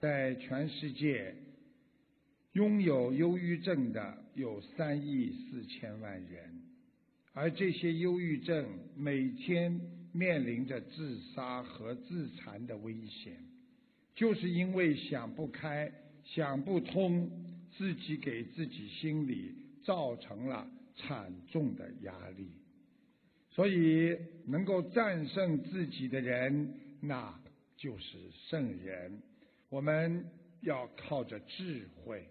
在全世界，拥有忧郁症的有三亿四千万人，而这些忧郁症每天面临着自杀和自残的危险，就是因为想不开、想不通，自己给自己心里造成了惨重的压力。所以，能够战胜自己的人，那就是圣人。我们要靠着智慧，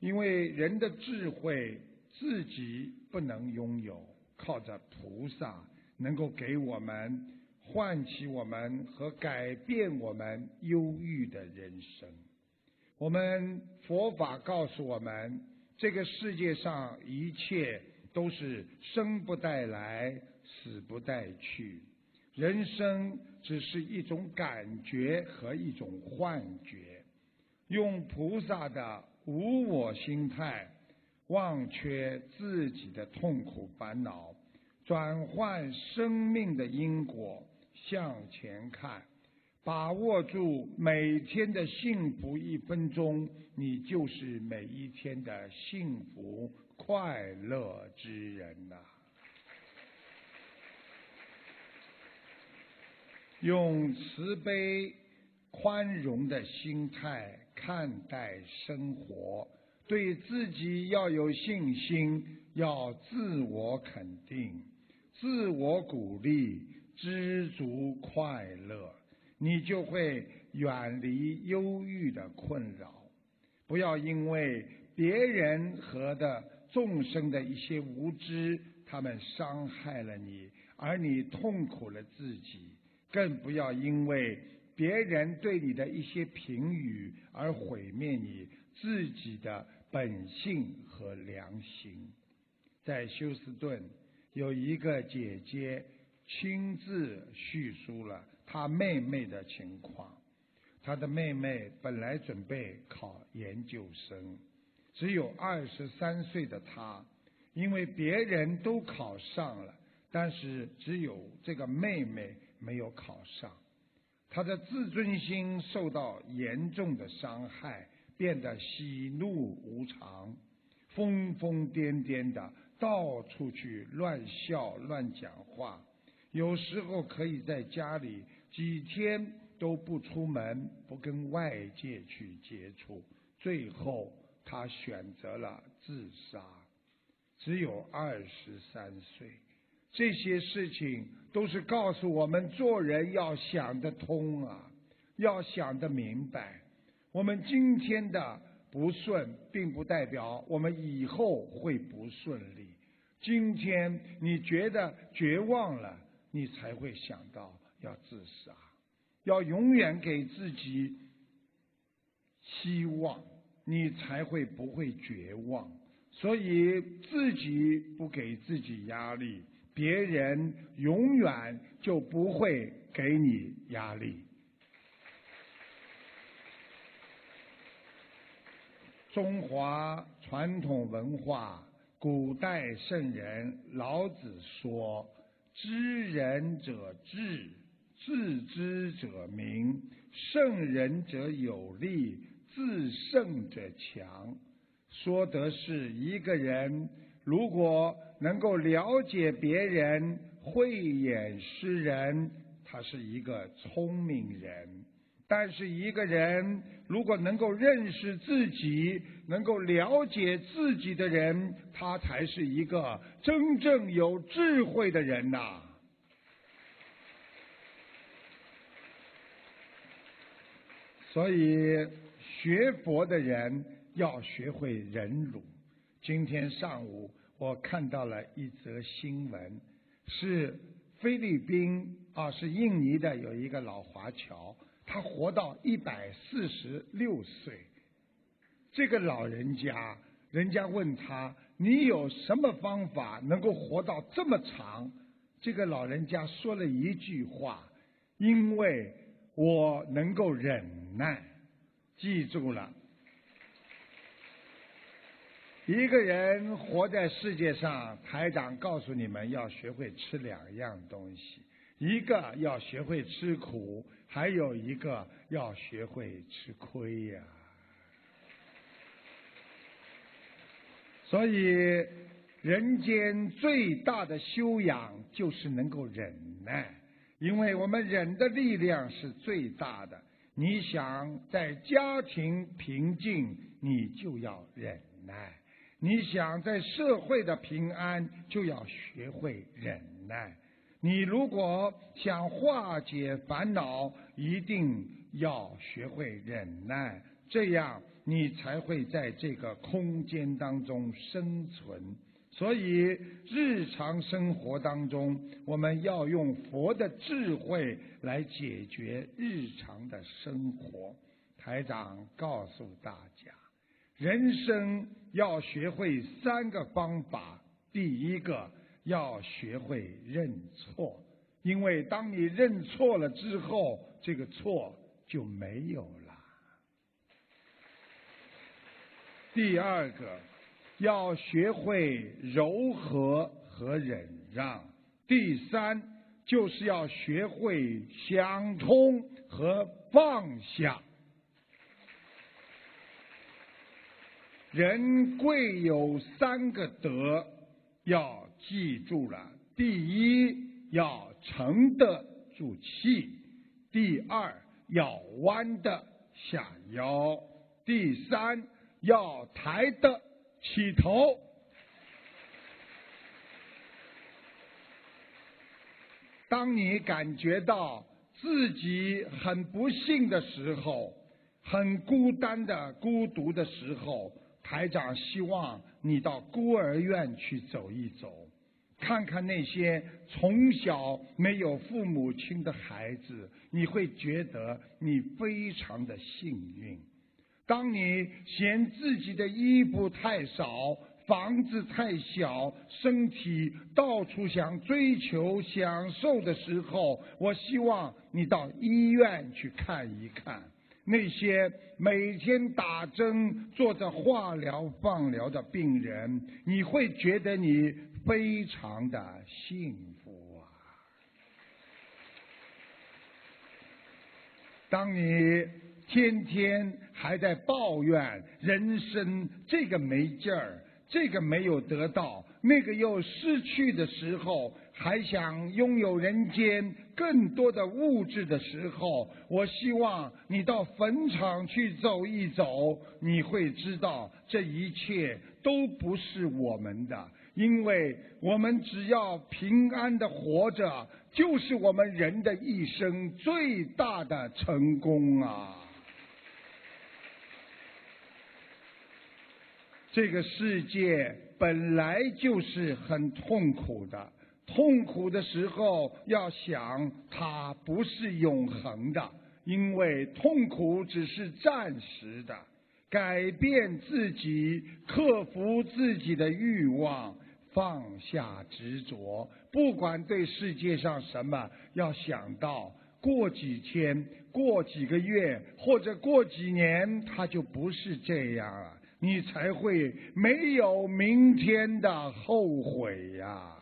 因为人的智慧自己不能拥有，靠着菩萨能够给我们唤起我们和改变我们忧郁的人生。我们佛法告诉我们，这个世界上一切都是生不带来，死不带去。人生只是一种感觉和一种幻觉，用菩萨的无我心态，忘却自己的痛苦烦恼，转换生命的因果，向前看，把握住每天的幸福一分钟，你就是每一天的幸福快乐之人呐。用慈悲、宽容的心态看待生活，对自己要有信心，要自我肯定、自我鼓励，知足快乐，你就会远离忧郁的困扰。不要因为别人和的众生的一些无知，他们伤害了你，而你痛苦了自己。更不要因为别人对你的一些评语而毁灭你自己的本性和良心。在休斯顿，有一个姐姐亲自叙述了她妹妹的情况。她的妹妹本来准备考研究生，只有二十三岁的她，因为别人都考上了，但是只有这个妹妹。没有考上，他的自尊心受到严重的伤害，变得喜怒无常，疯疯癫癫的到处去乱笑乱讲话，有时候可以在家里几天都不出门，不跟外界去接触，最后他选择了自杀，只有二十三岁。这些事情都是告诉我们做人要想得通啊，要想得明白。我们今天的不顺，并不代表我们以后会不顺利。今天你觉得绝望了，你才会想到要自杀。要永远给自己希望，你才会不会绝望。所以自己不给自己压力。别人永远就不会给你压力。中华传统文化，古代圣人老子说：“知人者智，自知者明。胜人者有力，自胜者强。”说的是一个人。如果能够了解别人，慧眼识人，他是一个聪明人；但是一个人如果能够认识自己，能够了解自己的人，他才是一个真正有智慧的人呐。所以，学佛的人要学会忍辱。今天上午我看到了一则新闻，是菲律宾啊，是印尼的有一个老华侨，他活到一百四十六岁。这个老人家，人家问他：“你有什么方法能够活到这么长？”这个老人家说了一句话：“因为我能够忍耐。”记住了。一个人活在世界上，台长告诉你们要学会吃两样东西：一个要学会吃苦，还有一个要学会吃亏呀。所以，人间最大的修养就是能够忍耐，因为我们忍的力量是最大的。你想在家庭平静，你就要忍耐；你想在社会的平安，就要学会忍耐。你如果想化解烦恼，一定要学会忍耐，这样你才会在这个空间当中生存。所以，日常生活当中，我们要用佛的智慧来解决日常的生活。台长告诉大家，人生要学会三个方法，第一个。要学会认错，因为当你认错了之后，这个错就没有了。第二个，要学会柔和和忍让；第三，就是要学会想通和放下。人贵有三个德，要。记住了，第一要沉得住气，第二要弯得下腰，第三要抬得起头。当你感觉到自己很不幸的时候，很孤单的、孤独的时候，台长希望你到孤儿院去走一走。看看那些从小没有父母亲的孩子，你会觉得你非常的幸运。当你嫌自己的衣服太少、房子太小、身体到处想追求享受的时候，我希望你到医院去看一看那些每天打针、做着化疗、放疗的病人，你会觉得你。非常的幸福啊！当你天天还在抱怨人生这个没劲儿，这个没有得到，那个又失去的时候，还想拥有人间更多的物质的时候，我希望你到坟场去走一走，你会知道这一切都不是我们的。因为我们只要平安的活着，就是我们人的一生最大的成功啊！这个世界本来就是很痛苦的，痛苦的时候要想它不是永恒的，因为痛苦只是暂时的。改变自己，克服自己的欲望。放下执着，不管对世界上什么，要想到过几天、过几个月或者过几年，它就不是这样了，你才会没有明天的后悔呀。